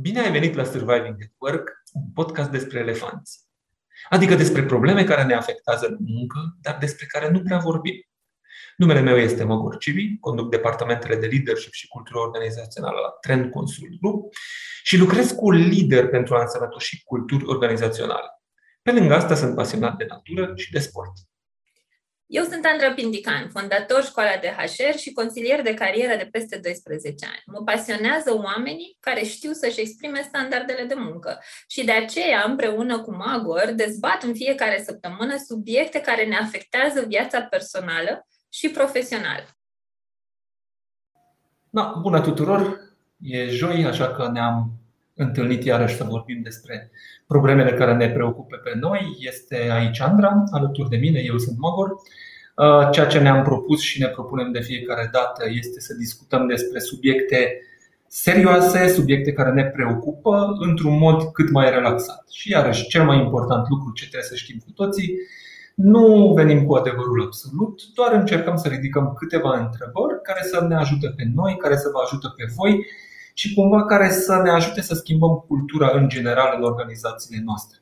Bine ai venit la Surviving at Work, un podcast despre elefanți. Adică despre probleme care ne afectează în muncă, dar despre care nu prea vorbim. Numele meu este Măgor Civi, conduc departamentele de leadership și cultură organizațională la Trend Consult Group și lucrez cu lider pentru a însănătoși culturi organizaționale. Pe lângă asta sunt pasionat de natură și de sport. Eu sunt Andra Pindican, fondator școala de HR și consilier de carieră de peste 12 ani. Mă pasionează oamenii care știu să-și exprime standardele de muncă și de aceea, împreună cu Magor, dezbat în fiecare săptămână subiecte care ne afectează viața personală și profesională. Da, bună tuturor! E joi, așa că ne-am întâlnit iarăși să vorbim despre problemele care ne preocupă pe noi. Este aici Andra, alături de mine, eu sunt Magor. Uh, ceea ce ne-am propus și ne propunem de fiecare dată este să discutăm despre subiecte serioase, subiecte care ne preocupă într-un mod cât mai relaxat. Și iarăși, cel mai important lucru ce trebuie să știm cu toții, nu venim cu adevărul absolut, doar încercăm să ridicăm câteva întrebări care să ne ajute pe noi, care să vă ajute pe voi și cumva care să ne ajute să schimbăm cultura în general în organizațiile noastre.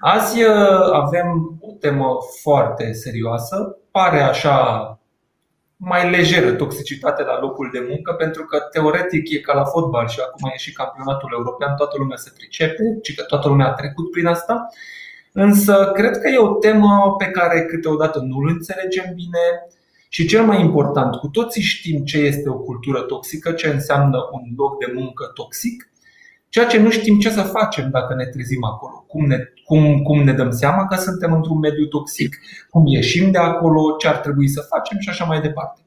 Azi uh, avem o temă foarte serioasă, pare așa mai lejeră toxicitate la locul de muncă, pentru că teoretic e ca la fotbal și acum e și campionatul european, toată lumea se pricepe, ci că toată lumea a trecut prin asta. Însă cred că e o temă pe care câteodată nu îl înțelegem bine, și cel mai important, cu toții știm ce este o cultură toxică, ce înseamnă un loc de muncă toxic, ceea ce nu știm ce să facem dacă ne trezim acolo, cum ne, cum, cum ne dăm seama că suntem într-un mediu toxic, cum ieșim de acolo, ce ar trebui să facem și așa mai departe.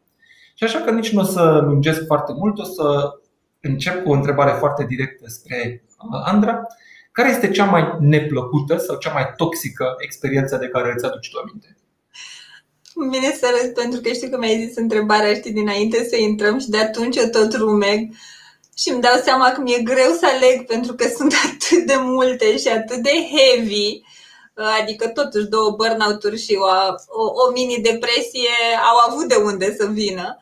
Și așa că nici nu o să lungesc foarte mult, o să încep cu o întrebare foarte directă spre uh, Andra. Care este cea mai neplăcută sau cea mai toxică experiență de care îți aduci tu aminte? Bine să râd pentru că știu că mi-ai zis întrebarea, știi, dinainte să intrăm și de atunci eu tot rumeg și îmi dau seama că mi-e greu să aleg pentru că sunt atât de multe și atât de heavy. Adică totuși două burnout-uri și o, o, o mini-depresie au avut de unde să vină.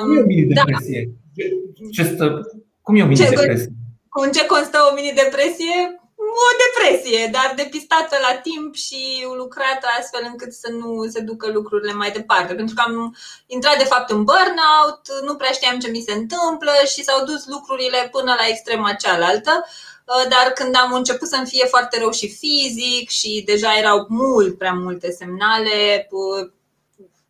Cum e o mini-depresie? Da. Ce, stă, cum e o mini-depresie? Cu ce constă o mini-depresie? O depresie, dar depistată la timp și lucrată astfel încât să nu se ducă lucrurile mai departe. Pentru că am intrat de fapt în burnout, nu prea știam ce mi se întâmplă și s-au dus lucrurile până la extrema cealaltă. Uh, dar când am început să-mi fie foarte rău și fizic și deja erau mult prea multe semnale, uh,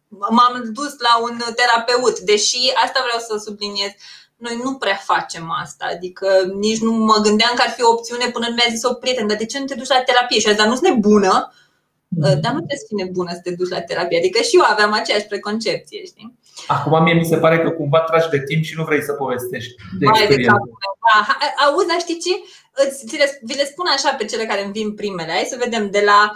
m-am dus la un terapeut, deși asta vreau să subliniez noi nu prea facem asta, adică nici nu mă gândeam că ar fi o opțiune până mi-a zis o prietenă, dar de ce nu te duci la terapie? Și a zis, dar nu sunt nebună, mm. dar nu trebuie să fii nebună să te duci la terapie, adică și eu aveam aceeași preconcepție, știi? Acum mie mi se pare că cumva tragi de timp și nu vrei să povestești de Mai de da. Auzi, dar știi ce? Îți, le, vi le spun așa pe cele care îmi vin primele. Hai să vedem de la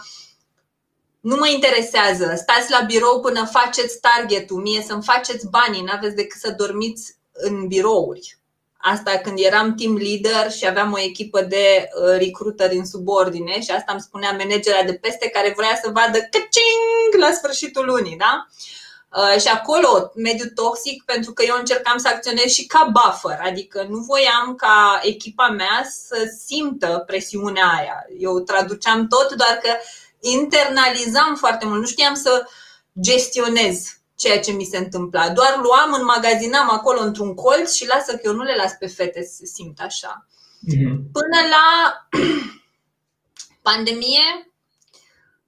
nu mă interesează, stați la birou până faceți targetul, mie să-mi faceți banii, n-aveți decât să dormiți în birouri. Asta când eram team leader și aveam o echipă de uh, recruiteri în subordine și asta îmi spunea managera de peste care vrea să vadă căcing la sfârșitul lunii, da? Uh, și acolo, mediu toxic, pentru că eu încercam să acționez și ca buffer, adică nu voiam ca echipa mea să simtă presiunea aia. Eu traduceam tot, doar că internalizam foarte mult, nu știam să gestionez ceea ce mi se întâmpla. Doar luam, înmagazinam acolo într-un colț și lasă că eu nu le las pe fete să se simt așa. Mm-hmm. Până la pandemie,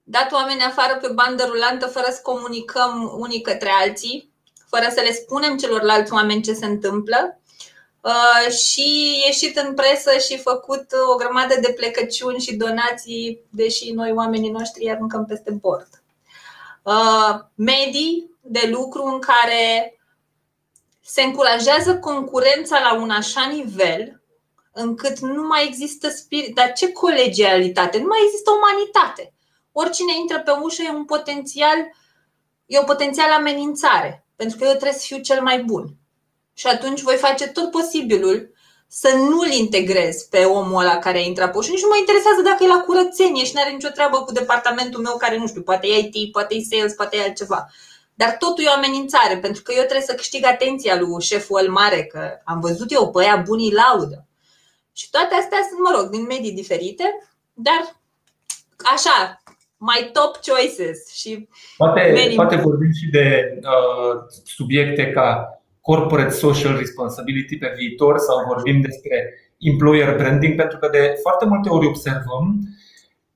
dat oameni afară pe bandă rulantă fără să comunicăm unii către alții, fără să le spunem celorlalți oameni ce se întâmplă uh, și ieșit în presă și făcut o grămadă de plecăciuni și donații, deși noi oamenii noștri aruncăm peste bord. Uh, medii de lucru în care se încurajează concurența la un așa nivel încât nu mai există spirit. Dar ce colegialitate? Nu mai există umanitate. Oricine intră pe ușă e un potențial, e o potențial amenințare, pentru că eu trebuie să fiu cel mai bun. Și atunci voi face tot posibilul să nu-l integrez pe omul ăla care a intrat pe ușă. Nici nu mă interesează dacă e la curățenie și nu are nicio treabă cu departamentul meu care, nu știu, poate e IT, poate e sales, poate e altceva. Dar totul e o amenințare, pentru că eu trebuie să câștig atenția lui șeful ăl mare, că am văzut eu pe aia bunii laudă. Și toate astea sunt, mă rog, din medii diferite, dar așa, mai top choices și poate, poate vorbim și de uh, subiecte ca corporate social responsibility pe viitor sau vorbim despre employer branding pentru că de foarte multe ori observăm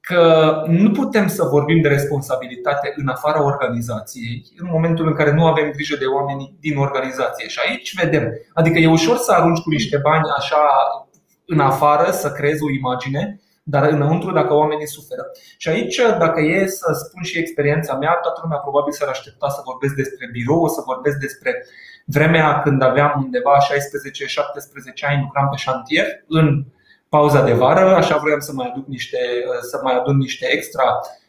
că nu putem să vorbim de responsabilitate în afara organizației în momentul în care nu avem grijă de oamenii din organizație. Și aici vedem, adică e ușor să arunci cu niște bani așa în afară, să creezi o imagine, dar înăuntru dacă oamenii suferă. Și aici, dacă e să spun și experiența mea, toată lumea probabil s-ar aștepta să vorbesc despre birou, să vorbesc despre vremea când aveam undeva 16-17 ani, lucram pe șantier în pauza de vară, așa vroiam să mai aduc niște, să mai adun niște extra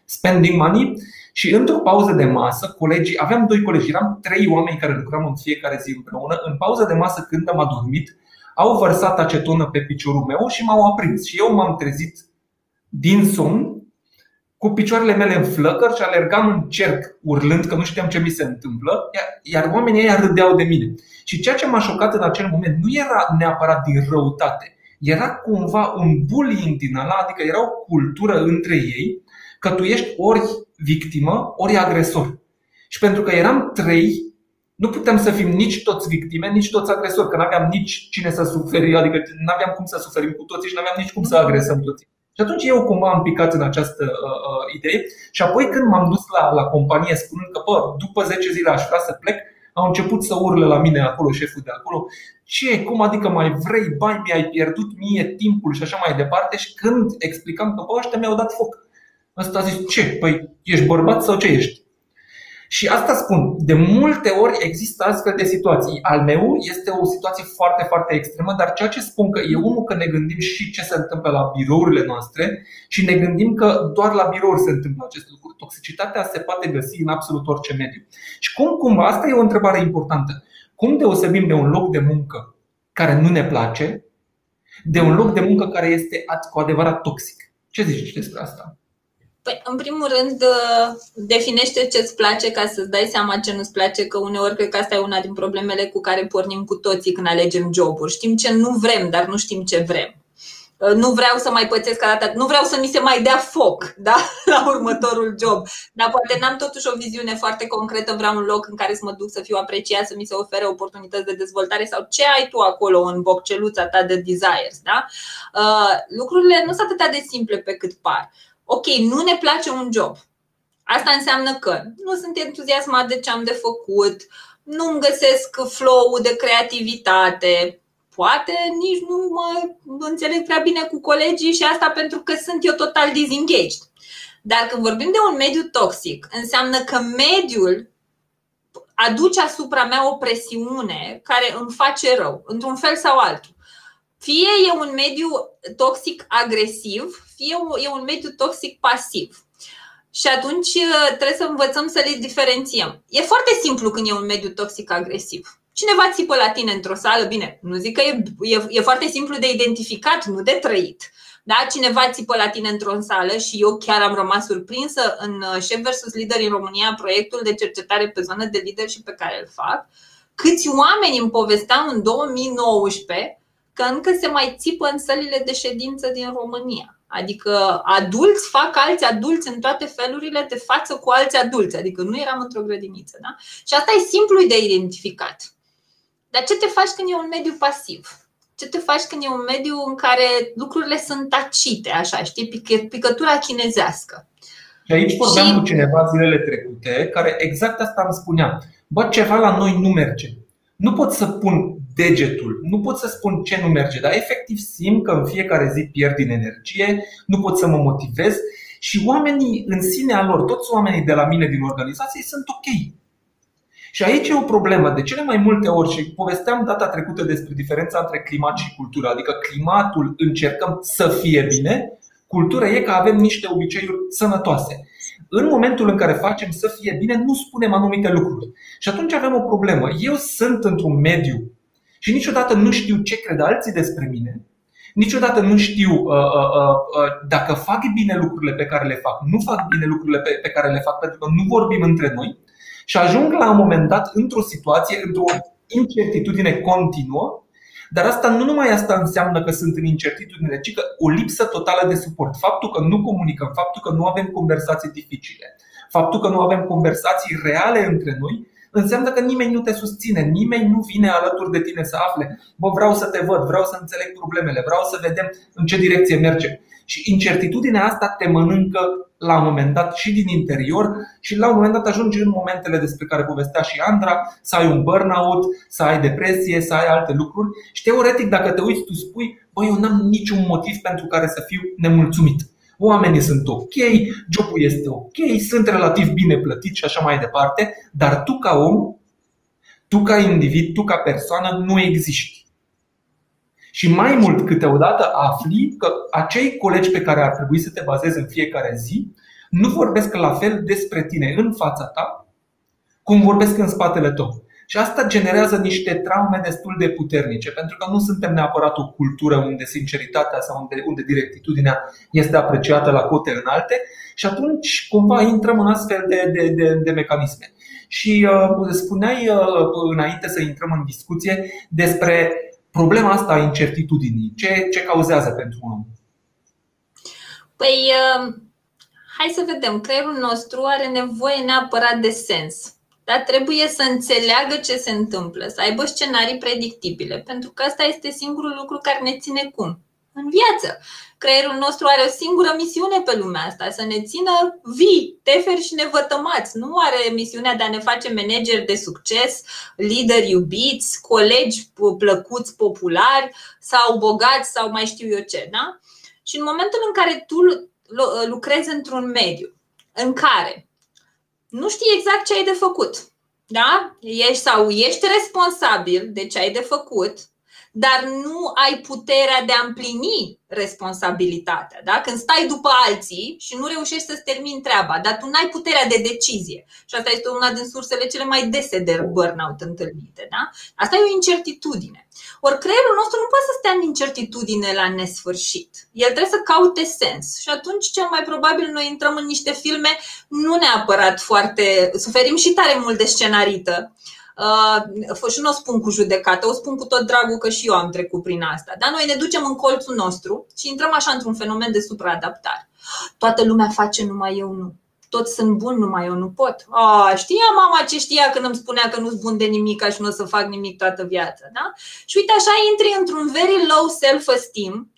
spending money și într-o pauză de masă, colegii, aveam doi colegi, eram trei oameni care lucram în fiecare zi împreună. În pauză de masă, când am adormit, au vărsat acetonă pe piciorul meu și m-au aprins. Și eu m-am trezit din somn cu picioarele mele în flăcări și alergam în cerc urlând că nu știam ce mi se întâmplă, iar oamenii ăia râdeau de mine. Și ceea ce m-a șocat în acel moment nu era neapărat din răutate, era cumva un bullying din ăla, adică era o cultură între ei că tu ești ori victimă, ori agresor. Și pentru că eram trei, nu putem să fim nici toți victime, nici toți agresori, că nu aveam nici cine să suferi, adică nu aveam cum să suferim cu toții și nu aveam nici cum să agresăm toții. Și atunci eu cumva am picat în această uh, uh, idee. Și apoi când m-am dus la, la companie spunând că bă, după 10 zile aș vrea să plec, au început să urle la mine acolo șeful de acolo. Ce, cum adică mai vrei bani, mi-ai pierdut mie timpul și așa mai departe. Și când explicam că bă, ăștia mi-au dat foc. Ăsta a zis, ce? Păi ești bărbat sau ce ești? Și asta spun, de multe ori există astfel de situații. Al meu este o situație foarte, foarte extremă, dar ceea ce spun că e unul că ne gândim și ce se întâmplă la birourile noastre și ne gândim că doar la birouri se întâmplă acest lucru. Toxicitatea se poate găsi în absolut orice mediu. Și cum, cum, asta e o întrebare importantă. Cum deosebim de un loc de muncă care nu ne place de un loc de muncă care este cu adevărat toxic? Ce zici despre asta? Păi, în primul rând, uh, definește ce îți place ca să-ți dai seama ce nu-ți place, că uneori cred că asta e una din problemele cu care pornim cu toții când alegem joburi. Știm ce nu vrem, dar nu știm ce vrem. Uh, nu vreau să mai pățesc dată, nu vreau să mi se mai dea foc da? la următorul job. Dar poate n-am totuși o viziune foarte concretă, vreau un loc în care să mă duc să fiu apreciat, să mi se ofere oportunități de dezvoltare sau ce ai tu acolo în bocceluța ta de desires. Da? Uh, lucrurile nu sunt atât de simple pe cât par ok, nu ne place un job. Asta înseamnă că nu sunt entuziasmat de ce am de făcut, nu-mi găsesc flow de creativitate, poate nici nu mă înțeleg prea bine cu colegii și asta pentru că sunt eu total disengaged. Dar când vorbim de un mediu toxic, înseamnă că mediul aduce asupra mea o presiune care îmi face rău, într-un fel sau altul. Fie e un mediu toxic agresiv, fie e un mediu toxic pasiv. Și atunci uh, trebuie să învățăm să le diferențiem. E foarte simplu când e un mediu toxic agresiv. Cineva țipă la tine într-o sală, bine, nu zic că e, e, e foarte simplu de identificat, nu de trăit. Da? Cineva țipă la tine într-o sală și eu chiar am rămas surprinsă în uh, Șef versus Lider în România, proiectul de cercetare pe zonă de leadership pe care îl fac. Câți oameni îmi povesteau în 2019 că încă se mai țipă în sălile de ședință din România. Adică adulți fac alți adulți în toate felurile de față cu alți adulți. Adică nu eram într-o grădiniță. Da? Și asta e simplu de identificat. Dar ce te faci când e un mediu pasiv? Ce te faci când e un mediu în care lucrurile sunt tacite, așa, știi, picătura chinezească? Și aici vorbeam și... cu cineva zilele trecute care exact asta îmi spunea. Bă, ceva la noi nu merge. Nu pot să pun degetul. Nu pot să spun ce nu merge, dar efectiv simt că în fiecare zi pierd din energie, nu pot să mă motivez și oamenii în sinea lor, toți oamenii de la mine din organizație sunt ok. Și aici e o problemă. De cele mai multe ori, și povesteam data trecută despre diferența între climat și cultură, adică climatul încercăm să fie bine, cultura e că avem niște obiceiuri sănătoase. În momentul în care facem să fie bine, nu spunem anumite lucruri. Și atunci avem o problemă. Eu sunt într-un mediu și niciodată nu știu ce cred alții despre mine, niciodată nu știu uh, uh, uh, uh, dacă fac bine lucrurile pe care le fac, nu fac bine lucrurile pe, pe care le fac, pentru că nu vorbim între noi și ajung la un moment dat într-o situație, într-o incertitudine continuă, Dar asta nu numai asta înseamnă că sunt în incertitudine, ci că o lipsă totală de suport. Faptul că nu comunicăm, faptul că nu avem conversații dificile, faptul că nu avem conversații reale între noi, înseamnă că nimeni nu te susține, nimeni nu vine alături de tine să afle, bă, vreau să te văd, vreau să înțeleg problemele, vreau să vedem în ce direcție mergem. Și incertitudinea asta te mănâncă la un moment dat și din interior și la un moment dat ajungi în momentele despre care povestea și Andra, să ai un burnout, să ai depresie, să ai alte lucruri și teoretic dacă te uiți tu spui, băi, eu n-am niciun motiv pentru care să fiu nemulțumit. Oamenii sunt ok, jobul este ok, sunt relativ bine plătiți și așa mai departe, dar tu ca om, tu ca individ, tu ca persoană nu existi. Și mai mult, câteodată afli că acei colegi pe care ar trebui să te bazezi în fiecare zi nu vorbesc la fel despre tine în fața ta, cum vorbesc în spatele tău. Și asta generează niște traume destul de puternice, pentru că nu suntem neapărat o cultură unde sinceritatea sau unde, unde directitudinea este apreciată la cote înalte și atunci cumva intrăm în astfel de, de, de, de mecanisme. Și uh, spuneai uh, înainte să intrăm în discuție despre problema asta a incertitudinii. Ce, ce cauzează pentru un om? Păi, uh, hai să vedem. Creierul nostru are nevoie neapărat de sens. Dar trebuie să înțeleagă ce se întâmplă, să aibă scenarii predictibile, pentru că asta este singurul lucru care ne ține cum? În viață. Creierul nostru are o singură misiune pe lumea asta, să ne țină vii, teferi și nevătămați. Nu are misiunea de a ne face manageri de succes, lideri iubiți, colegi plăcuți, populari sau bogați sau mai știu eu ce. Da? Și în momentul în care tu lucrezi într-un mediu în care nu știi exact ce ai de făcut. Da? Ești sau ești responsabil de ce ai de făcut, dar nu ai puterea de a împlini responsabilitatea. Da? Când stai după alții și nu reușești să-ți termini treaba, dar tu n-ai puterea de decizie. Și asta este una din sursele cele mai dese de burnout întâlnite. Da? Asta e o incertitudine. Ori creierul nostru nu poate să stea în incertitudine la nesfârșit. El trebuie să caute sens. Și atunci, cel mai probabil, noi intrăm în niște filme nu neapărat foarte. suferim și tare mult de scenarită. Uh, și nu o spun cu judecată, o spun cu tot dragul că și eu am trecut prin asta. Dar noi ne ducem în colțul nostru și intrăm așa într-un fenomen de supraadaptare. Toată lumea face, numai eu nu toți sunt buni, numai eu nu pot. A, știa mama ce știa când îmi spunea că nu-s bun de nimic și nu o să fac nimic toată viața. Da? Și uite, așa intri într-un very low self-esteem,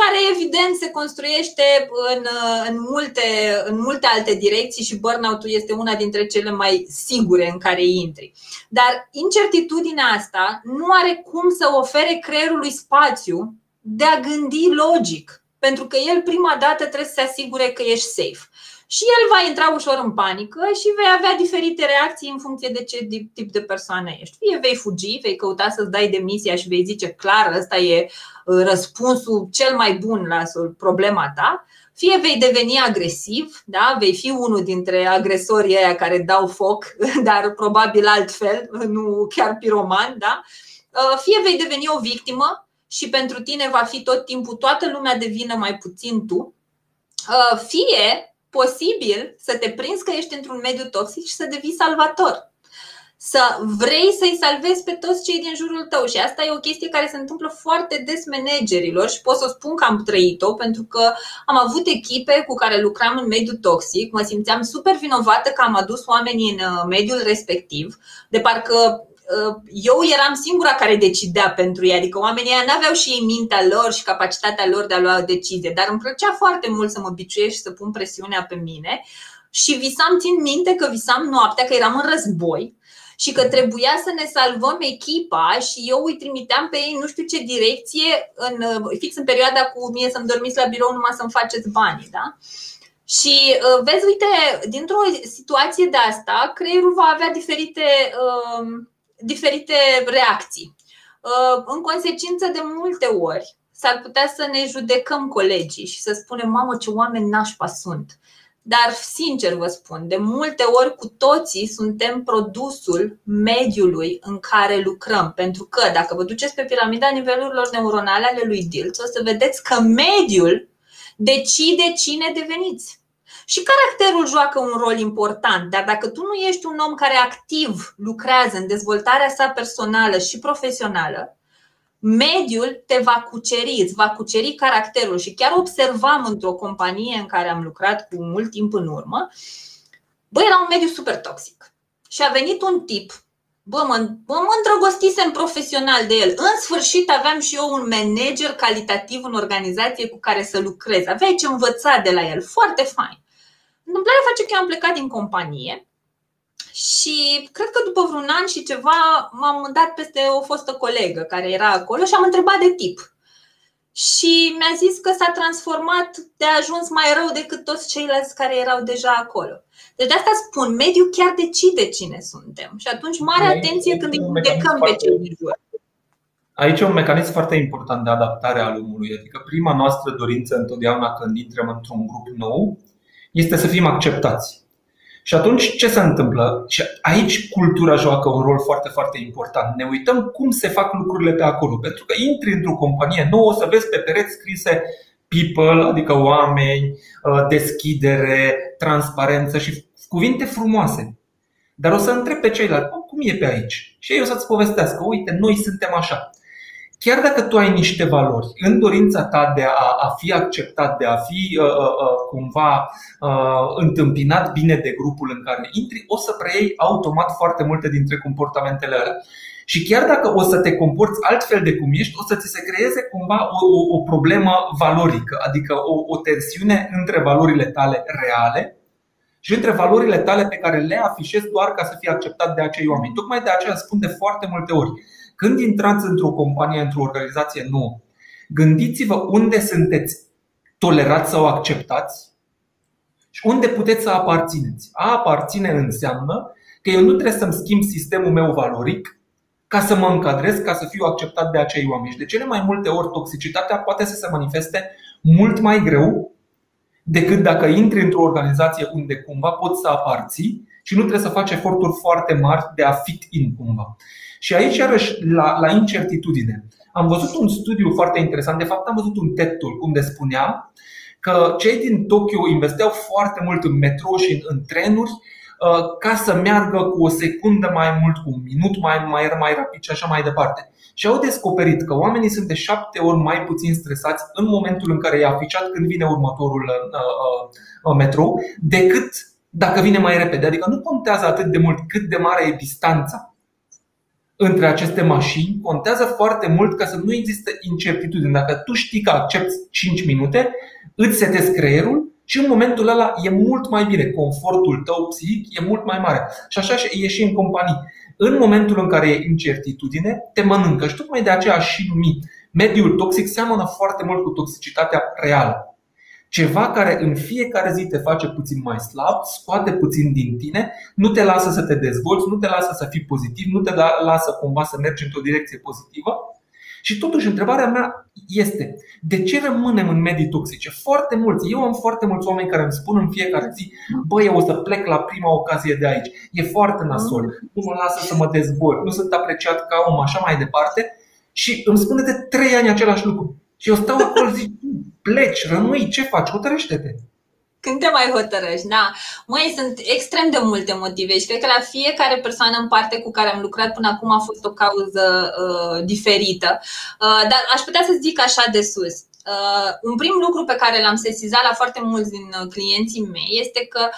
care evident se construiește în, în, multe, în multe alte direcții și burnout-ul este una dintre cele mai sigure în care intri. Dar incertitudinea asta nu are cum să ofere creierului spațiu de a gândi logic, pentru că el prima dată trebuie să se asigure că ești safe și el va intra ușor în panică și vei avea diferite reacții în funcție de ce tip de persoană ești. Fie vei fugi, vei căuta să-ți dai demisia și vei zice clar, ăsta e uh, răspunsul cel mai bun la problema ta, fie vei deveni agresiv, da? vei fi unul dintre agresorii aia care dau foc, dar probabil altfel, nu chiar piroman, da? Uh, fie vei deveni o victimă și pentru tine va fi tot timpul toată lumea de vină, mai puțin tu, uh, fie posibil să te prinzi că ești într-un mediu toxic și să devii salvator. Să vrei să-i salvezi pe toți cei din jurul tău. Și asta e o chestie care se întâmplă foarte des managerilor și pot să spun că am trăit-o pentru că am avut echipe cu care lucram în mediu toxic, mă simțeam super vinovată că am adus oamenii în uh, mediul respectiv, de parcă Uh, eu eram singura care decidea pentru ei, adică oamenii ăia n-aveau și ei mintea lor și capacitatea lor de a lua o decizie, dar îmi plăcea foarte mult să mă biciuiesc și să pun presiunea pe mine. Și visam, țin minte că visam noaptea, că eram în război și că trebuia să ne salvăm echipa și eu îi trimiteam pe ei nu știu ce direcție, în, uh, fix în perioada cu mine să-mi dormiți la birou numai să-mi faceți banii. Da? Și uh, vezi, uite, dintr-o situație de asta, creierul va avea diferite uh, diferite reacții. Uh, în consecință, de multe ori, s-ar putea să ne judecăm colegii și să spunem, mamă, ce oameni nașpa sunt. Dar, sincer vă spun, de multe ori cu toții suntem produsul mediului în care lucrăm. Pentru că, dacă vă duceți pe piramida nivelurilor neuronale ale lui Dilts, o să vedeți că mediul decide cine deveniți. Și caracterul joacă un rol important, dar dacă tu nu ești un om care activ lucrează în dezvoltarea sa personală și profesională, mediul te va cuceri, îți va cuceri caracterul și chiar observam într-o companie în care am lucrat cu mult timp în urmă, bă, era un mediu super toxic. Și a venit un tip, bă, mă, bă, mă îndrăgostisem profesional de el. În sfârșit aveam și eu un manager calitativ în organizație cu care să lucrez. Aveai ce învăța de la el, foarte fain. Întâmplarea face că eu am plecat din companie și cred că după vreun an și ceva m-am dat peste o fostă colegă care era acolo și am întrebat de tip. Și mi-a zis că s-a transformat de ajuns mai rău decât toți ceilalți care erau deja acolo. Deci de asta spun, mediul chiar decide cine suntem. Și atunci mare atenție când îi judecăm pe cei din jur. Aici e un mecanism foarte important de adaptare al omului. Adică prima noastră dorință întotdeauna când intrăm într-un grup nou este să fim acceptați. Și atunci ce se întâmplă? Și aici cultura joacă un rol foarte, foarte important. Ne uităm cum se fac lucrurile pe acolo. Pentru că intri într-o companie nouă, o să vezi pe pereți scrise people, adică oameni, uh, deschidere, transparență și cuvinte frumoase. Dar o să întreb pe ceilalți, cum e pe aici? Și ei o să-ți povestească, uite, noi suntem așa chiar dacă tu ai niște valori, în dorința ta de a, a fi acceptat, de a fi uh, uh, uh, cumva uh, întâmpinat bine de grupul în care intri, o să preiei automat foarte multe dintre comportamentele alea. Și chiar dacă o să te comporți altfel de cum ești, o să ți se creeze cumva o, o, o problemă valorică, adică o, o tensiune între valorile tale reale și între valorile tale pe care le afișezi doar ca să fii acceptat de acei oameni. Tocmai de aceea spun de foarte multe ori când intrați într-o companie, într-o organizație nouă, gândiți-vă unde sunteți tolerați sau acceptați și unde puteți să aparțineți. A aparține înseamnă că eu nu trebuie să-mi schimb sistemul meu valoric ca să mă încadrez, ca să fiu acceptat de acei oameni. Și de cele mai multe ori toxicitatea poate să se manifeste mult mai greu decât dacă intri într-o organizație unde cumva poți să aparții și nu trebuie să faci eforturi foarte mari de a fit in cumva. Și aici, iarăși, la, la incertitudine. Am văzut un studiu foarte interesant, de fapt am văzut un TED Talk unde spunea că cei din Tokyo investeau foarte mult în metro și în, în trenuri uh, ca să meargă cu o secundă mai mult, cu un minut mai, mai, mai rapid și așa mai departe. Și au descoperit că oamenii sunt de șapte ori mai puțin stresați în momentul în care e afișat când vine următorul uh, uh, uh metro decât dacă vine mai repede. Adică nu contează atât de mult cât de mare e distanța între aceste mașini contează foarte mult ca să nu existe incertitudine. Dacă tu știi că accepti 5 minute, îți setezi creierul și în momentul ăla e mult mai bine. Confortul tău psihic e mult mai mare. Și așa e și în companii. În momentul în care e incertitudine, te mănâncă și tocmai de aceea și numi. Mediul toxic seamănă foarte mult cu toxicitatea reală. Ceva care în fiecare zi te face puțin mai slab, scoate puțin din tine, nu te lasă să te dezvolți, nu te lasă să fii pozitiv, nu te lasă cumva să mergi într-o direcție pozitivă. Și totuși, întrebarea mea este: de ce rămânem în medii toxice? Foarte mulți. Eu am foarte mulți oameni care îmi spun în fiecare zi: Băi, eu o să plec la prima ocazie de aici. E foarte nasol. Nu mă lasă să mă dezvolt. Nu sunt apreciat ca om, așa mai departe. Și îmi spune de trei ani același lucru. Și eu stau acolo zic, pleci, rămâi, ce faci? Hotărăște-te. Când te mai hotărăști, da. Măi, sunt extrem de multe motive și cred că la fiecare persoană în parte cu care am lucrat până acum a fost o cauză uh, diferită. Uh, dar aș putea să zic așa de sus. Uh, un prim lucru pe care l-am sesizat la foarte mulți din uh, clienții mei este că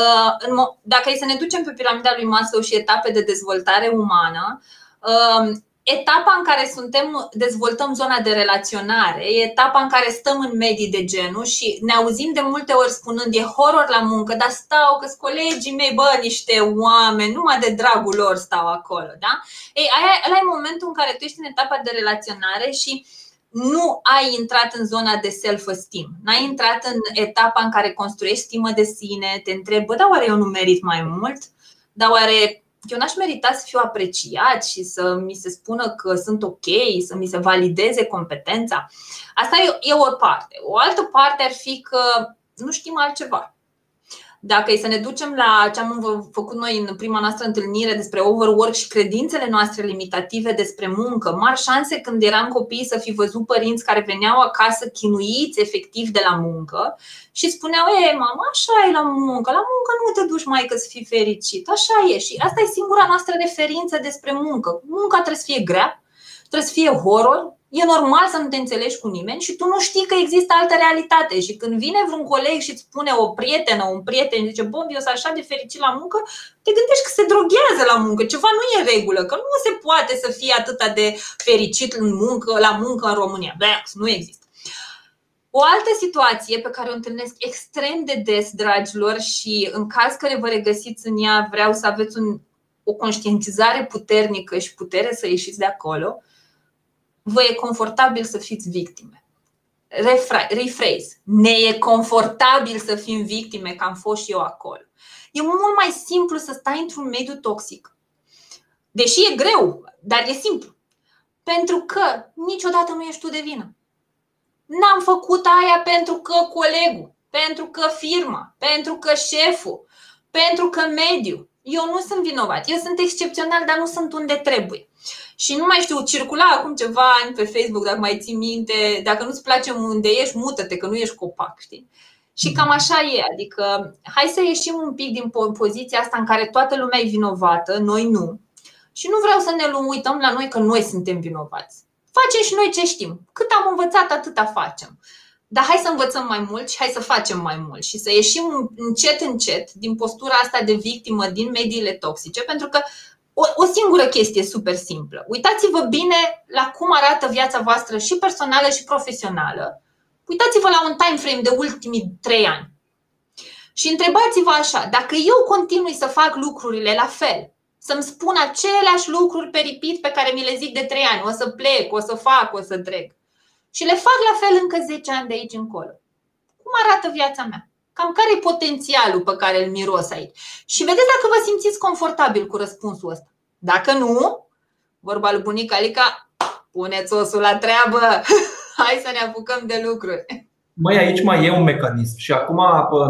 uh, în mo- dacă e să ne ducem pe piramida lui Maslow și etape de dezvoltare umană, uh, etapa în care suntem, dezvoltăm zona de relaționare, e etapa în care stăm în medii de genul și ne auzim de multe ori spunând e horror la muncă, dar stau că colegii mei, bă, niște oameni, numai de dragul lor stau acolo, da? Ei, aia, ăla e momentul în care tu ești în etapa de relaționare și nu ai intrat în zona de self-esteem, n-ai intrat în etapa în care construiești stimă de sine, te întrebi, bă, dar oare eu nu merit mai mult? Dar oare eu n-aș merita să fiu apreciat și să mi se spună că sunt ok, să mi se valideze competența. Asta e, o parte. O altă parte ar fi că nu știm altceva. Dacă e să ne ducem la ce am făcut noi în prima noastră întâlnire despre overwork și credințele noastre limitative despre muncă, mari șanse când eram copii să fi văzut părinți care veneau acasă chinuiți efectiv de la muncă și spuneau, e, mama, așa e la muncă, la muncă nu te duci mai că să fii fericit, așa e și asta e singura noastră referință despre muncă. Munca trebuie să fie grea, trebuie să fie horror, E normal să nu te înțelegi cu nimeni și tu nu știi că există altă realitate. Și când vine vreun coleg și îți spune o prietenă, un prieten, zice, bă, eu sunt așa de fericit la muncă, te gândești că se droghează la muncă, ceva nu e în regulă, că nu se poate să fie atât de fericit în muncă, la muncă în România. Bex, nu există. O altă situație pe care o întâlnesc extrem de des, dragilor, și în caz că vă regăsiți în ea, vreau să aveți un, o conștientizare puternică și putere să ieșiți de acolo, vă e confortabil să fiți victime. Rephrase. Ne e confortabil să fim victime, că am fost și eu acolo. E mult mai simplu să stai într-un mediu toxic. Deși e greu, dar e simplu. Pentru că niciodată nu ești tu de vină. N-am făcut aia pentru că colegul, pentru că firma, pentru că șeful, pentru că mediul. Eu nu sunt vinovat. Eu sunt excepțional, dar nu sunt unde trebuie. Și nu mai știu, circula acum ceva ani pe Facebook, dacă mai ții minte, dacă nu-ți place unde ești, mută-te, că nu ești copac, știi? Și mhm. cam așa e, adică hai să ieșim un pic din poziția asta în care toată lumea e vinovată, noi nu. Și nu vreau să ne uităm la noi că noi suntem vinovați. Facem și noi ce știm. Cât am învățat, atâta facem. Dar hai să învățăm mai mult și hai să facem mai mult și să ieșim încet, încet din postura asta de victimă din mediile toxice, pentru că o, o singură chestie super simplă. Uitați-vă bine la cum arată viața voastră și personală și profesională. Uitați-vă la un time frame de ultimii trei ani. Și întrebați-vă așa, dacă eu continui să fac lucrurile la fel, să-mi spun aceleași lucruri pe repeat pe care mi le zic de trei ani, o să plec, o să fac, o să trec, și le fac la fel încă 10 ani de aici încolo. Cum arată viața mea? Cam care e potențialul pe care îl miros aici? Și vedeți dacă vă simțiți confortabil cu răspunsul ăsta. Dacă nu, vorba lui bunica Alica, puneți osul la treabă, hai să ne apucăm de lucruri. Mai aici mai e un mecanism și acum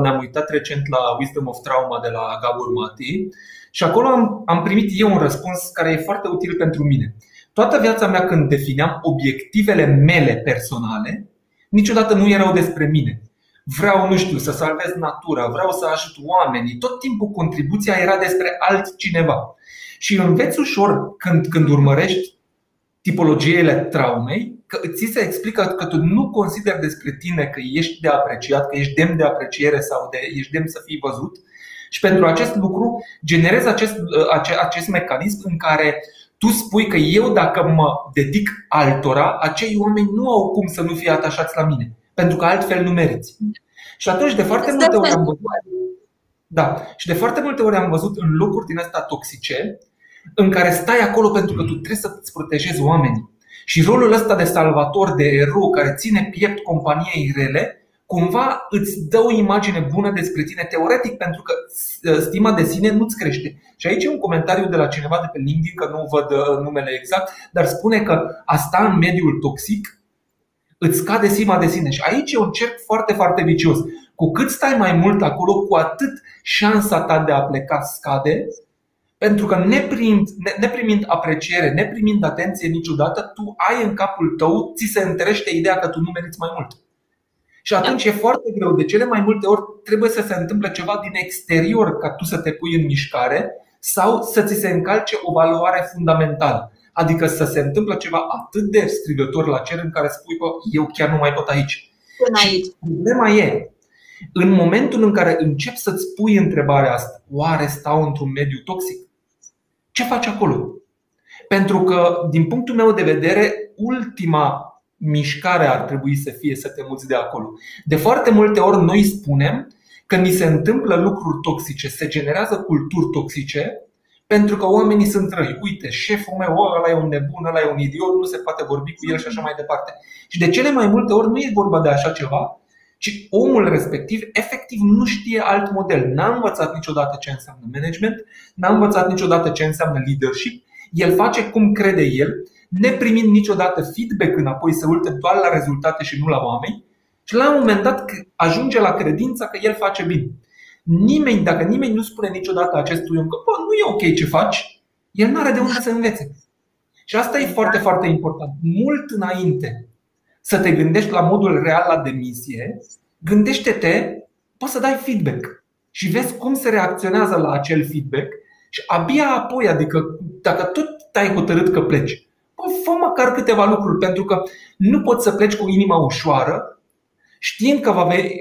ne-am uitat recent la Wisdom of Trauma de la Gabor Mati și acolo am, am primit eu un răspuns care e foarte util pentru mine. Toată viața mea când defineam obiectivele mele personale, niciodată nu erau despre mine. Vreau, nu știu, să salvez natura, vreau să ajut oamenii. Tot timpul contribuția era despre altcineva. Și înveți ușor când, când urmărești tipologiile traumei, că ți se explică că tu nu consideri despre tine că ești de apreciat, că ești demn de apreciere sau de, ești demn să fii văzut. Și pentru acest lucru generezi acest, acest, acest mecanism în care tu spui că eu dacă mă dedic altora, acei oameni nu au cum să nu fie atașați la mine, pentru că altfel nu meriți. Și atunci de foarte multe ori am văzut da. Și de foarte multe ori am văzut în locuri din astea toxice în care stai acolo pentru că tu trebuie să-ți protejezi oamenii. Și rolul ăsta de salvator, de erou care ține piept companiei rele, cumva îți dă o imagine bună despre tine teoretic pentru că ă, stima de sine nu-ți crește. Și aici e un comentariu de la cineva de pe LinkedIn, că nu văd ă, numele exact, dar spune că a sta în mediul toxic îți scade stima de sine. Și aici e un cerc foarte, foarte vicios. Cu cât stai mai mult acolo, cu atât șansa ta de a pleca scade pentru că neprimind, neprimind apreciere, neprimind atenție niciodată, tu ai în capul tău, ți se întărește ideea că tu nu meriți mai mult. Și atunci da. e foarte greu. De cele mai multe ori trebuie să se întâmple ceva din exterior ca tu să te pui în mișcare sau să ți se încalce o valoare fundamentală. Adică să se întâmple ceva atât de strigător la cer în care spui, că eu chiar nu mai pot aici. Până aici. Problema e, în momentul în care începi să-ți pui întrebarea asta, oare stau într-un mediu toxic? Ce faci acolo? Pentru că, din punctul meu de vedere, ultima mișcare ar trebui să fie să te muți de acolo. De foarte multe ori noi spunem că ni se întâmplă lucruri toxice, se generează culturi toxice pentru că oamenii sunt răi. Uite, șeful meu, ăla e un nebun, ăla e un idiot, nu se poate vorbi cu el și așa mai departe. Și de cele mai multe ori nu e vorba de așa ceva, ci omul respectiv efectiv nu știe alt model. N-a învățat niciodată ce înseamnă management, n-a învățat niciodată ce înseamnă leadership. El face cum crede el neprimind niciodată feedback înapoi, să uite doar la rezultate și nu la oameni și la un moment dat ajunge la credința că el face bine. Nimeni, dacă nimeni nu spune niciodată acestui om că Bă, nu e ok ce faci, el nu are de unde să învețe. Și asta e foarte, foarte important. Mult înainte să te gândești la modul real la demisie, gândește-te, poți să dai feedback și vezi cum se reacționează la acel feedback și abia apoi, adică dacă tot te-ai hotărât că pleci, Bă, fă măcar câteva lucruri, pentru că nu poți să pleci cu inima ușoară știind că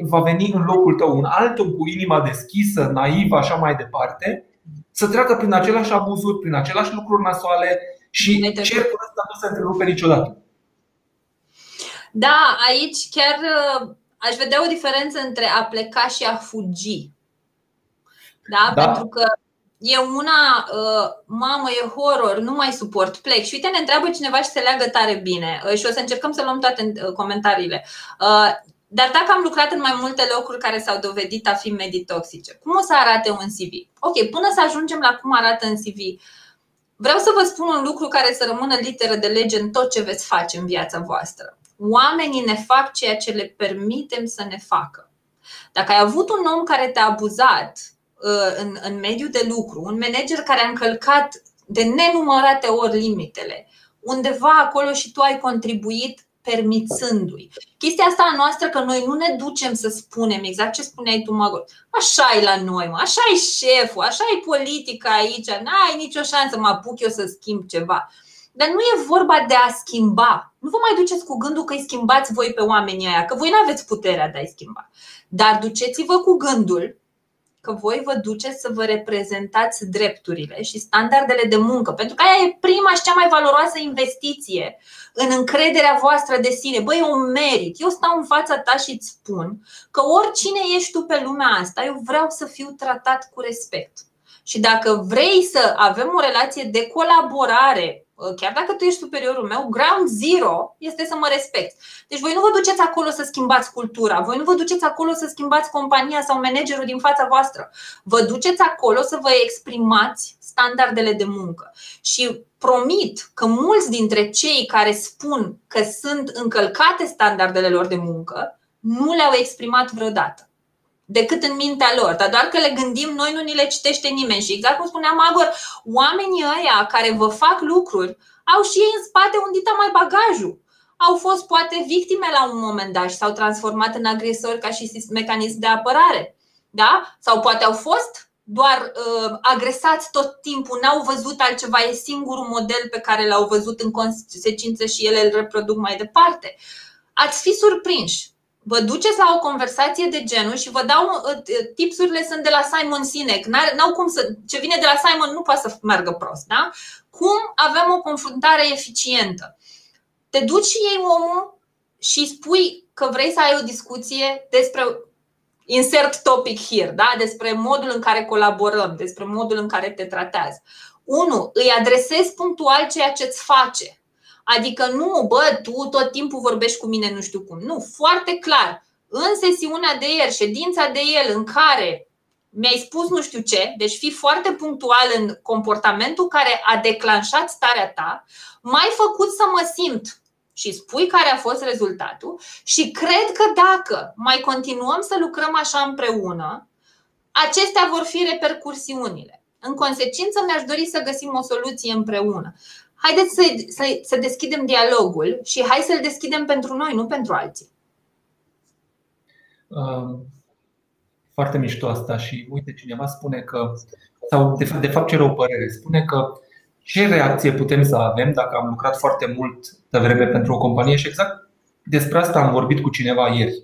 va veni în locul tău un altul cu inima deschisă, naivă, așa mai departe, să treacă prin același abuzuri, prin aceleași lucruri nasoale și cercul ăsta nu se întrerupe niciodată. Da, aici chiar uh, aș vedea o diferență între a pleca și a fugi. Da? da. Pentru că e una, uh, mamă, e horror, nu mai suport, plec. Și uite, ne întreabă cineva și se leagă tare bine. Uh, și o să încercăm să luăm toate comentariile. Dar dacă am lucrat în mai multe locuri care s-au dovedit a fi medii toxice, cum o să arate un CV? Ok, până să ajungem la cum arată în CV, vreau să vă spun un lucru care să rămână literă de lege în tot ce veți face în viața voastră. Oamenii ne fac ceea ce le permitem să ne facă. Dacă ai avut un om care te-a abuzat uh, în, în mediul de lucru, un manager care a încălcat de nenumărate ori limitele, undeva acolo și tu ai contribuit permițându-i. Chestia asta a noastră că noi nu ne ducem să spunem exact ce spuneai tu, Magor. Așa e la noi, mă, așa e șeful, așa e politica aici, n-ai nicio șansă mă apuc eu să schimb ceva. Dar nu e vorba de a schimba. Nu vă mai duceți cu gândul că îi schimbați voi pe oamenii aia, că voi nu aveți puterea de a-i schimba. Dar duceți-vă cu gândul că voi vă duceți să vă reprezentați drepturile și standardele de muncă, pentru că aia e prima și cea mai valoroasă investiție în încrederea voastră de sine. Băi, eu merit. Eu stau în fața ta și îți spun că oricine ești tu pe lumea asta, eu vreau să fiu tratat cu respect. Și dacă vrei să avem o relație de colaborare Uh, chiar dacă tu ești superiorul meu, ground zero este să mă respecti. Deci voi nu vă duceți acolo să schimbați cultura, voi nu vă duceți acolo să schimbați compania sau managerul din fața voastră. Vă duceți acolo să vă exprimați standardele de muncă. Și promit că mulți dintre cei care spun că sunt încălcate standardele lor de muncă nu le-au exprimat vreodată decât în mintea lor, dar doar că le gândim noi nu ni le citește nimeni. Și exact cum spuneam Agor, oamenii ăia care vă fac lucruri au și ei în spate un dita mai bagajul. Au fost poate victime la un moment dat și s-au transformat în agresori ca și mecanism de apărare. Da? Sau poate au fost doar uh, agresați tot timpul, n-au văzut altceva, e singurul model pe care l-au văzut în consecință și ele îl reproduc mai departe. Ați fi surprinși vă duceți la o conversație de genul și vă dau uh, uh, tipsurile sunt de la Simon Sinek. N-au cum să, ce vine de la Simon nu poate să meargă prost, da? Cum avem o confruntare eficientă? Te duci și iei omul și spui că vrei să ai o discuție despre insert topic here, da? despre modul în care colaborăm, despre modul în care te tratează. Unu, îi adresezi punctual ceea ce îți face. Adică nu, bă, tu tot timpul vorbești cu mine nu știu cum. Nu, foarte clar. În sesiunea de ieri, ședința de el în care mi-ai spus nu știu ce, deci fii foarte punctual în comportamentul care a declanșat starea ta, m-ai făcut să mă simt și spui care a fost rezultatul și cred că dacă mai continuăm să lucrăm așa împreună, acestea vor fi repercursiunile. În consecință, mi-aș dori să găsim o soluție împreună haideți să, să, să deschidem dialogul și hai să-l deschidem pentru noi, nu pentru alții. Foarte mișto asta și uite, cineva spune că, sau de fapt, de fapt cere o părere, spune că ce reacție putem să avem dacă am lucrat foarte mult de vreme pentru o companie și exact despre asta am vorbit cu cineva ieri.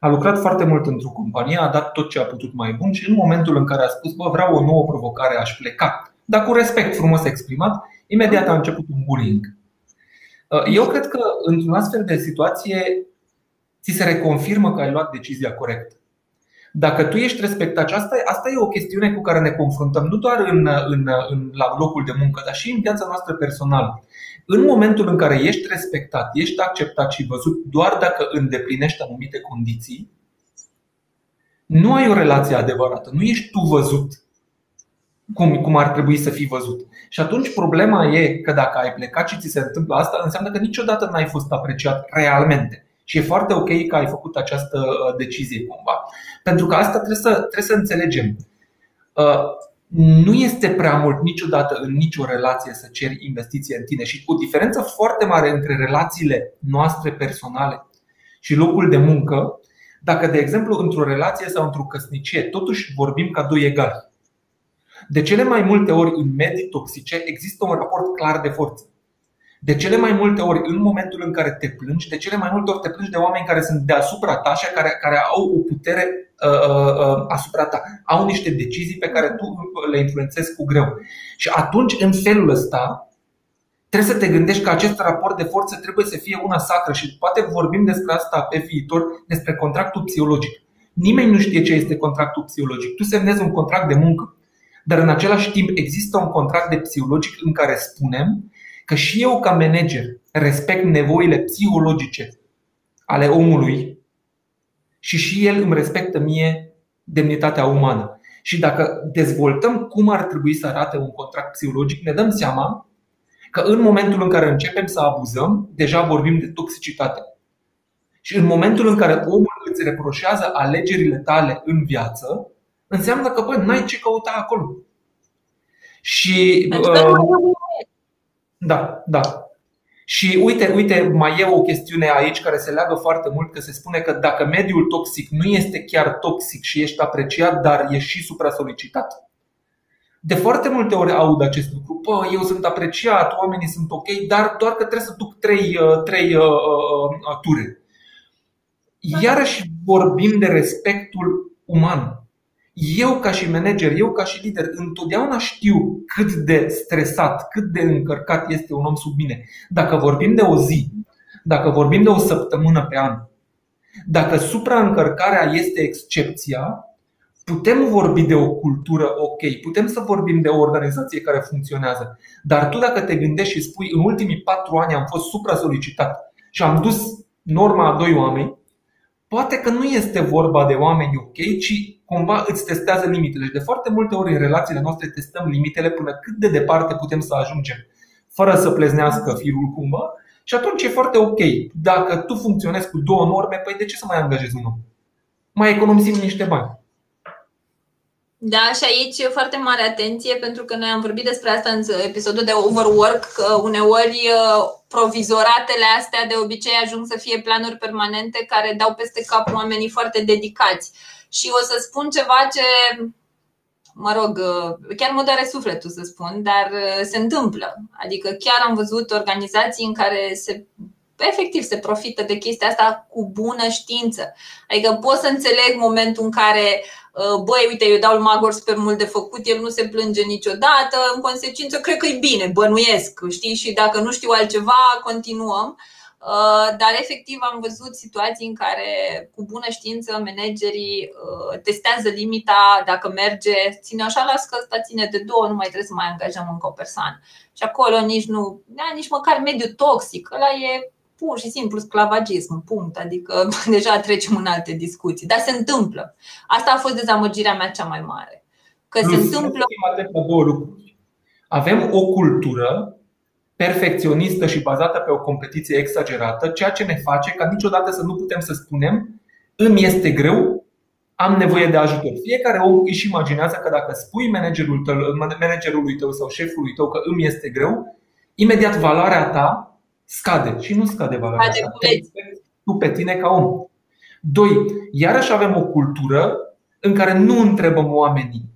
A lucrat foarte mult într-o companie, a dat tot ce a putut mai bun și în momentul în care a spus, bă, vreau o nouă provocare, aș pleca, dar cu respect frumos exprimat, imediat a început un bullying. Uh, eu cred că într-un astfel de situație ți se reconfirmă că ai luat decizia corectă. Dacă tu ești respectat, asta, asta e o chestiune cu care ne confruntăm nu doar în, în, în, la locul de muncă, dar și în viața noastră personală. În momentul în care ești respectat, ești acceptat și văzut doar dacă îndeplinești anumite condiții, nu ai o relație adevărată, nu ești tu văzut cum, cum ar trebui să fii văzut. Și atunci problema e că dacă ai plecat și ți se întâmplă asta, înseamnă că niciodată n-ai fost apreciat realmente. Și e foarte ok că ai făcut această uh, decizie cumva. Pentru că asta trebuie să, trebuie să înțelegem. Uh, nu este prea mult niciodată în nicio relație să ceri investiție în tine și o diferență foarte mare între relațiile noastre personale și locul de muncă, dacă, de exemplu, într-o relație sau într-o căsnicie, totuși vorbim ca doi egali de cele mai multe ori în medii toxice există un raport clar de forță. De cele mai multe ori, în momentul în care te plângi, de cele mai multe ori te plângi de oameni care sunt deasupra ta și care, care au o putere uh, uh, uh, asupra ta. Au niște decizii pe care tu le influențezi cu greu. Și atunci, în felul ăsta, trebuie să te gândești că acest raport de forță trebuie să fie una sacră și poate vorbim despre asta pe viitor, despre contractul psihologic. Nimeni nu știe ce este contractul psihologic. Tu semnezi un contract de muncă, dar în același timp există un contract de psihologic în care spunem că și eu ca manager respect nevoile psihologice ale omului și și el îmi respectă mie demnitatea umană. Și dacă dezvoltăm cum ar trebui să arate un contract psihologic, ne dăm seama că în momentul în care începem să abuzăm, deja vorbim de toxicitate. Și în momentul în care omul îți reproșează alegerile tale în viață, înseamnă că, bă, n-ai ce căuta acolo. Și. Uh, da, da. Și uite, uite, mai e o chestiune aici care se leagă foarte mult, că se spune că dacă mediul toxic nu este chiar toxic și ești apreciat, dar ești și supra-solicitat. De foarte multe ori aud acest lucru. Pă, eu sunt apreciat, oamenii sunt ok, dar doar că trebuie să duc trei, uh, trei uh, uh, uh, ture. Iarăși vorbim de respectul uman. Eu ca și manager, eu ca și lider, întotdeauna știu cât de stresat, cât de încărcat este un om sub mine. Dacă vorbim de o zi, dacă vorbim de o săptămână pe an, dacă supraîncărcarea este excepția, putem vorbi de o cultură ok, putem să vorbim de o organizație care funcționează. Dar tu dacă te gândești și spui în ultimii patru ani am fost supra-solicitat și am dus norma a doi oameni, poate că nu este vorba de oameni ok, ci cumva îți testează limitele. Și de foarte multe ori în relațiile noastre testăm limitele până cât de departe putem să ajungem, fără să pleznească firul cumva. Și atunci e foarte ok. Dacă tu funcționezi cu două norme, păi de ce să mai angajezi un om? Mai economisim niște bani. Da, și aici foarte mare atenție pentru că noi am vorbit despre asta în episodul de Overwork, că uneori uh, provizoratele astea de obicei ajung să fie planuri permanente care dau peste cap oamenii foarte dedicați. Și o să spun ceva ce, mă rog, uh, chiar mă doare sufletul să spun, dar uh, se întâmplă. Adică chiar am văzut organizații în care se efectiv se profită de chestia asta cu bună știință. Adică pot să înțeleg momentul în care uh, băi, uite, eu dau lui Magor super mult de făcut, el nu se plânge niciodată, în consecință cred că e bine, bănuiesc, știi, și dacă nu știu altceva, continuăm. Uh, dar efectiv am văzut situații în care cu bună știință managerii uh, testează limita dacă merge, ține așa, las că ăsta ține de două, nu mai trebuie să mai angajăm încă o persoană. Și acolo nici nu, da, nici măcar mediu toxic, ăla e pur și simplu sclavagism, punct. Adică deja trecem în alte discuții. Dar se întâmplă. Asta a fost dezamăgirea mea cea mai mare. Că Plus, se întâmplă. Două lucruri. Avem o cultură perfecționistă și bazată pe o competiție exagerată, ceea ce ne face ca niciodată să nu putem să spunem îmi este greu, am nevoie de ajutor. Fiecare om își imaginează că dacă spui managerul tău, managerului tău sau șefului tău că îmi este greu, imediat valoarea ta scade și nu scade valoarea ta. Tu pe tine ca om. Doi, iarăși avem o cultură în care nu întrebăm oamenii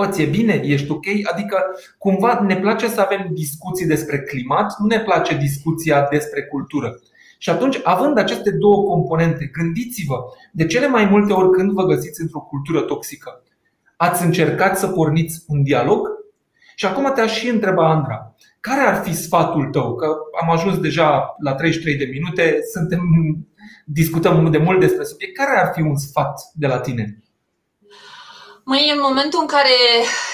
bă, ți-e bine, ești ok? Adică cumva ne place să avem discuții despre climat, nu ne place discuția despre cultură. Și atunci, având aceste două componente, gândiți-vă, de cele mai multe ori când vă găsiți într-o cultură toxică, ați încercat să porniți un dialog? Și acum te-aș și întreba, Andra, care ar fi sfatul tău? Că am ajuns deja la 33 de minute, suntem, discutăm de mult despre subiect. Care ar fi un sfat de la tine? Măi, în momentul în care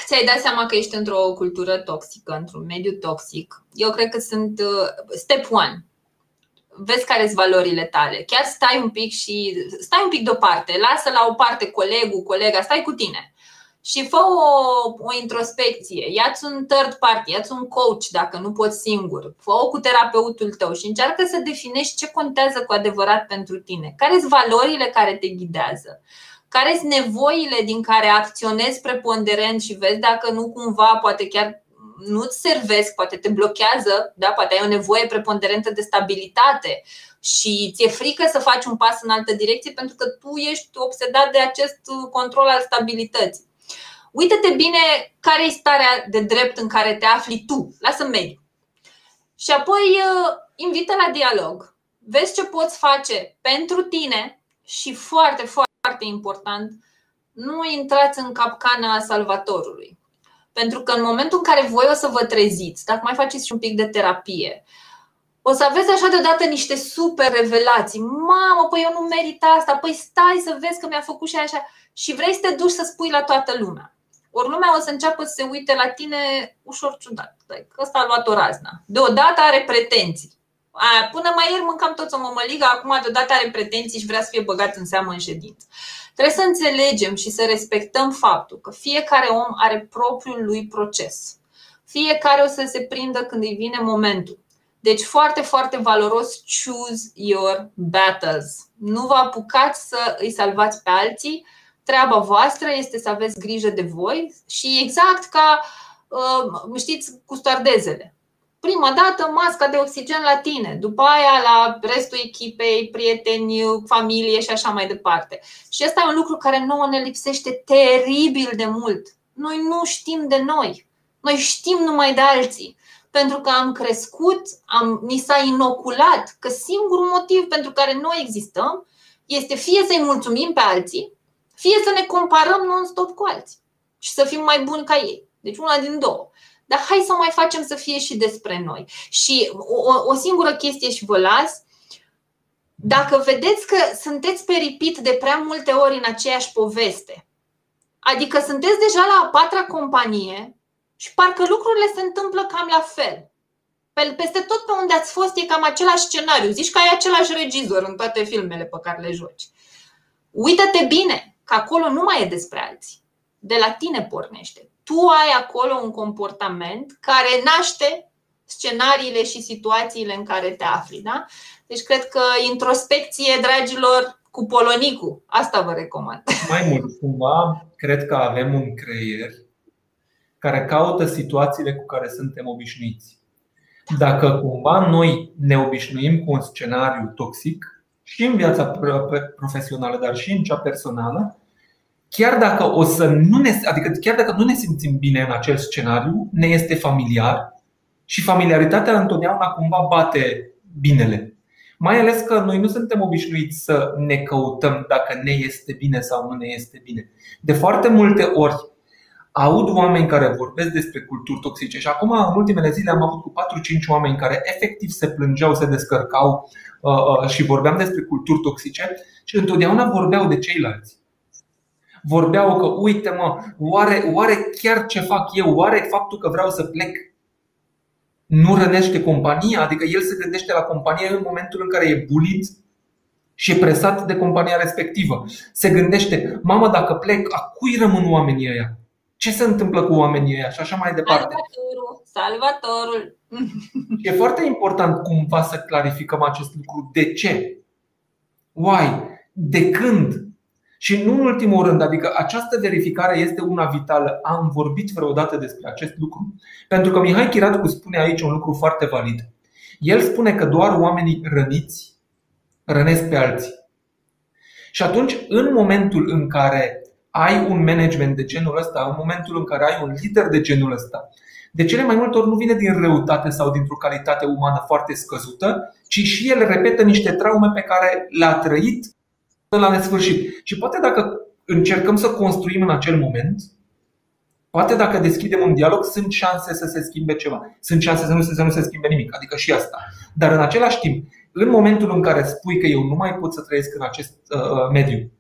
ți-ai dat seama că ești într-o cultură toxică, într-un mediu toxic, eu cred că sunt uh, step one. Vezi care sunt valorile tale. Chiar stai un pic și stai un pic deoparte, lasă la o parte colegul, colega, stai cu tine și fă o, o introspecție, ia-ți un third party, ia-ți un coach dacă nu poți singur, fă-o cu terapeutul tău și încearcă să definești ce contează cu adevărat pentru tine, care sunt valorile care te ghidează care sunt nevoile din care acționezi preponderent și vezi dacă nu cumva poate chiar nu-ți servesc, poate te blochează, da? poate ai o nevoie preponderentă de stabilitate și ți-e frică să faci un pas în altă direcție pentru că tu ești obsedat de acest control al stabilității. Uită-te bine care e starea de drept în care te afli tu, lasă mediu. Și apoi invită la dialog. Vezi ce poți face pentru tine și foarte, foarte important, nu intrați în capcana salvatorului. Pentru că în momentul în care voi o să vă treziți, dacă mai faceți și un pic de terapie, o să aveți așa deodată niște super revelații. Mamă, păi eu nu merit asta, păi stai să vezi că mi-a făcut și așa. Și vrei să te duci să spui la toată lumea. Ori lumea o să înceapă să se uite la tine ușor ciudat. Că ăsta a luat o razna. Deodată are pretenții. Aia, până mai ieri mâncam toți o mămăligă, acum deodată are pretenții și vrea să fie băgat în seamă în ședință. Trebuie să înțelegem și să respectăm faptul că fiecare om are propriul lui proces. Fiecare o să se prindă când îi vine momentul. Deci foarte, foarte valoros, choose your battles. Nu vă apucați să îi salvați pe alții, treaba voastră este să aveți grijă de voi și exact ca, uh, știți, cu stoardezele. Prima dată masca de oxigen la tine, după aia la restul echipei, prieteni, familie și așa mai departe. Și asta e un lucru care nouă ne lipsește teribil de mult. Noi nu știm de noi. Noi știm numai de alții pentru că am crescut, am, ni s-a inoculat că singurul motiv pentru care noi existăm este fie să-i mulțumim pe alții, fie să ne comparăm non-stop cu alții și să fim mai buni ca ei. Deci una din două. Dar hai să mai facem să fie și despre noi. Și o, o singură chestie și vă las. Dacă vedeți că sunteți peripit de prea multe ori în aceeași poveste, adică sunteți deja la a patra companie și parcă lucrurile se întâmplă cam la fel. Peste tot pe unde ați fost e cam același scenariu. Zici că ai același regizor în toate filmele pe care le joci. Uită-te bine că acolo nu mai e despre alții. De la tine pornește. Tu ai acolo un comportament care naște scenariile și situațiile în care te afli. Da? Deci cred că introspecție, dragilor, cu Polonicu. Asta vă recomand. Mai mult, cumva, cred că avem un creier care caută situațiile cu care suntem obișnuiți. Dacă cumva noi ne obișnuim cu un scenariu toxic și în viața profesională, dar și în cea personală, chiar dacă o să nu ne, adică chiar dacă nu ne simțim bine în acel scenariu, ne este familiar și familiaritatea întotdeauna cumva bate binele. Mai ales că noi nu suntem obișnuiți să ne căutăm dacă ne este bine sau nu ne este bine. De foarte multe ori aud oameni care vorbesc despre culturi toxice și acum în ultimele zile am avut cu 4-5 oameni care efectiv se plângeau, se descărcau uh, uh, și vorbeam despre culturi toxice și întotdeauna vorbeau de ceilalți. Vorbeau că, uite mă, oare, oare chiar ce fac eu, oare faptul că vreau să plec nu rănește compania? Adică el se gândește la companie în momentul în care e bulit și e presat de compania respectivă. Se gândește, mamă, dacă plec, a cui rămân oamenii ăia? Ce se întâmplă cu oamenii ăia și așa mai departe. Salvatorul, salvatorul. E foarte important cumva să clarificăm acest lucru. De ce? Why? De când? Și nu în ultimul rând, adică această verificare este una vitală. Am vorbit vreodată despre acest lucru? Pentru că Mihai Chiratcu spune aici un lucru foarte valid. El spune că doar oamenii răniți rănesc pe alții. Și atunci, în momentul în care ai un management de genul ăsta, în momentul în care ai un lider de genul ăsta, de cele mai multe ori nu vine din răutate sau dintr-o calitate umană foarte scăzută, ci și el repetă niște traume pe care le-a trăit până la nesfârșit. Și poate dacă încercăm să construim în acel moment, poate dacă deschidem un dialog, sunt șanse să se schimbe ceva. Sunt șanse să nu se, să nu se schimbe nimic, adică și asta. Dar în același timp, în momentul în care spui că eu nu mai pot să trăiesc în acest uh, mediu,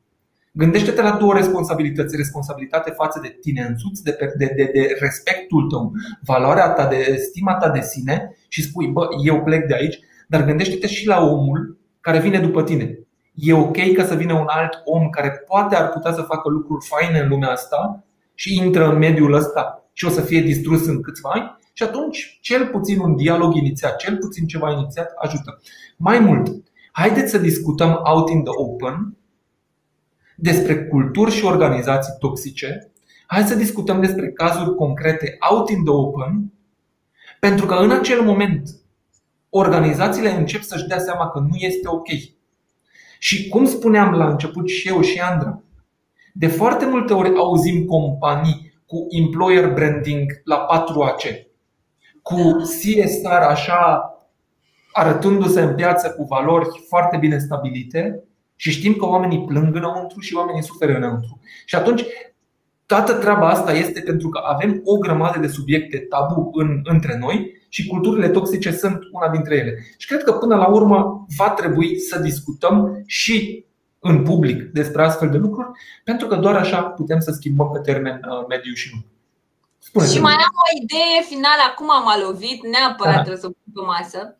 Gândește-te la două responsabilități. Responsabilitate față de tine însuți, de, de, de, de respectul tău, valoarea ta, de stima ta de sine și spui, bă, eu plec de aici, dar gândește-te și la omul care vine după tine. E ok ca să vină un alt om care poate ar putea să facă lucruri faine în lumea asta și intră în mediul ăsta și o să fie distrus în câțiva ani și atunci cel puțin un dialog inițiat, cel puțin ceva inițiat ajută. Mai mult, haideți să discutăm out in the open despre culturi și organizații toxice, hai să discutăm despre cazuri concrete out in the open, pentru că în acel moment organizațiile încep să-și dea seama că nu este ok. Și cum spuneam la început și eu și Andra, de foarte multe ori auzim companii cu employer branding la 4AC. cu CSR așa arătându-se în piață cu valori foarte bine stabilite și știm că oamenii plâng înăuntru și oamenii suferă înăuntru. Și atunci toată treaba asta este pentru că avem o grămadă de subiecte tabu în, între noi și culturile toxice sunt una dintre ele. Și cred că până la urmă va trebui să discutăm și în public despre astfel de lucruri, pentru că doar așa putem să schimbăm pe termen uh, mediu și lung. Spune și mai am o idee finală, acum am lovit, neapărat da. trebuie să pun pe masă.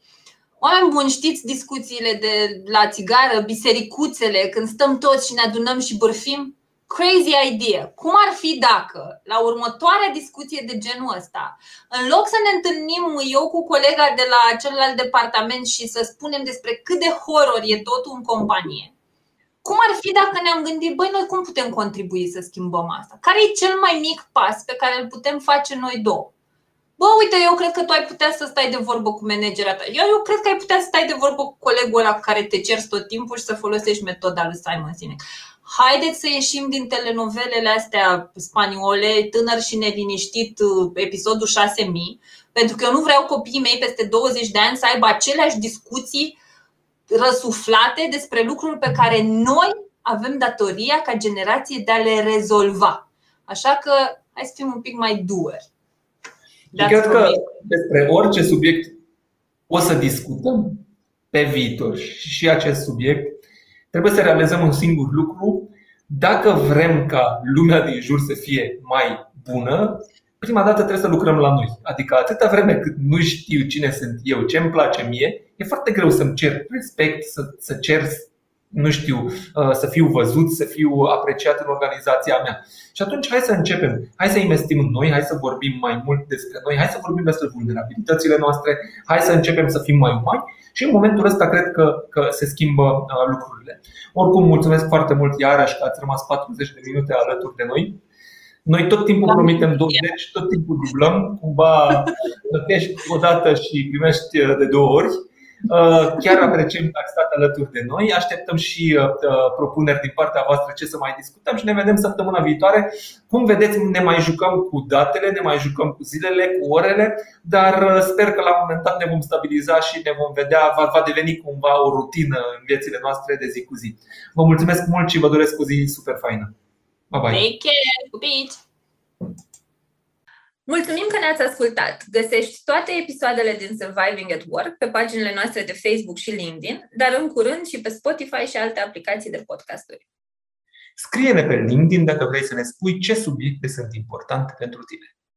Oameni buni, știți discuțiile de la țigară, bisericuțele, când stăm toți și ne adunăm și bârfim? Crazy idea. Cum ar fi dacă, la următoarea discuție de genul ăsta, în loc să ne întâlnim eu cu colega de la celălalt departament și să spunem despre cât de horror e totul în companie, cum ar fi dacă ne-am gândit, băi, noi cum putem contribui să schimbăm asta? Care e cel mai mic pas pe care îl putem face noi două? Bă, uite, eu cred că tu ai putea să stai de vorbă cu managera ta. Eu, eu cred că ai putea să stai de vorbă cu colegul ăla cu care te cerți tot timpul și să folosești metoda lui Simon Sinek. Haideți să ieșim din telenovelele astea spaniole, tânăr și neliniștit, episodul 6000, pentru că eu nu vreau copiii mei peste 20 de ani să aibă aceleași discuții răsuflate despre lucruri pe care noi avem datoria ca generație de a le rezolva. Așa că hai să fim un pic mai doer. Și cred că despre orice subiect o să discutăm pe viitor și acest subiect, trebuie să realizăm un singur lucru. Dacă vrem ca lumea din jur să fie mai bună, prima dată trebuie să lucrăm la noi. Adică atâta vreme cât nu știu cine sunt eu, ce îmi place mie, e foarte greu să-mi cer respect, să, să cer nu știu, uh, să fiu văzut, să fiu apreciat în organizația mea. Și atunci hai să începem, hai să investim în noi, hai să vorbim mai mult despre noi, hai să vorbim despre vulnerabilitățile noastre, hai să începem să fim mai umani și în momentul ăsta cred că, că se schimbă uh, lucrurile. Oricum, mulțumesc foarte mult iarăși că ați rămas 40 de minute alături de noi. Noi tot timpul promitem 20, tot timpul dublăm, cumva plătești o dată și primești uh, de două ori. Uh, chiar apreciem că ați stat alături de noi. Așteptăm și uh, uh, propuneri din partea voastră ce să mai discutăm și ne vedem săptămâna viitoare. Cum vedeți, ne mai jucăm cu datele, ne mai jucăm cu zilele, cu orele, dar sper că la un moment dat ne vom stabiliza și ne vom vedea, va, va deveni cumva o rutină în viețile noastre de zi cu zi. Vă mulțumesc mult și vă doresc o zi super faină. Bye bye. Take care. Mulțumim că ne-ați ascultat! Găsești toate episoadele din Surviving at Work pe paginile noastre de Facebook și LinkedIn, dar în curând și pe Spotify și alte aplicații de podcasturi. Scrie-ne pe LinkedIn dacă vrei să ne spui ce subiecte sunt importante pentru tine.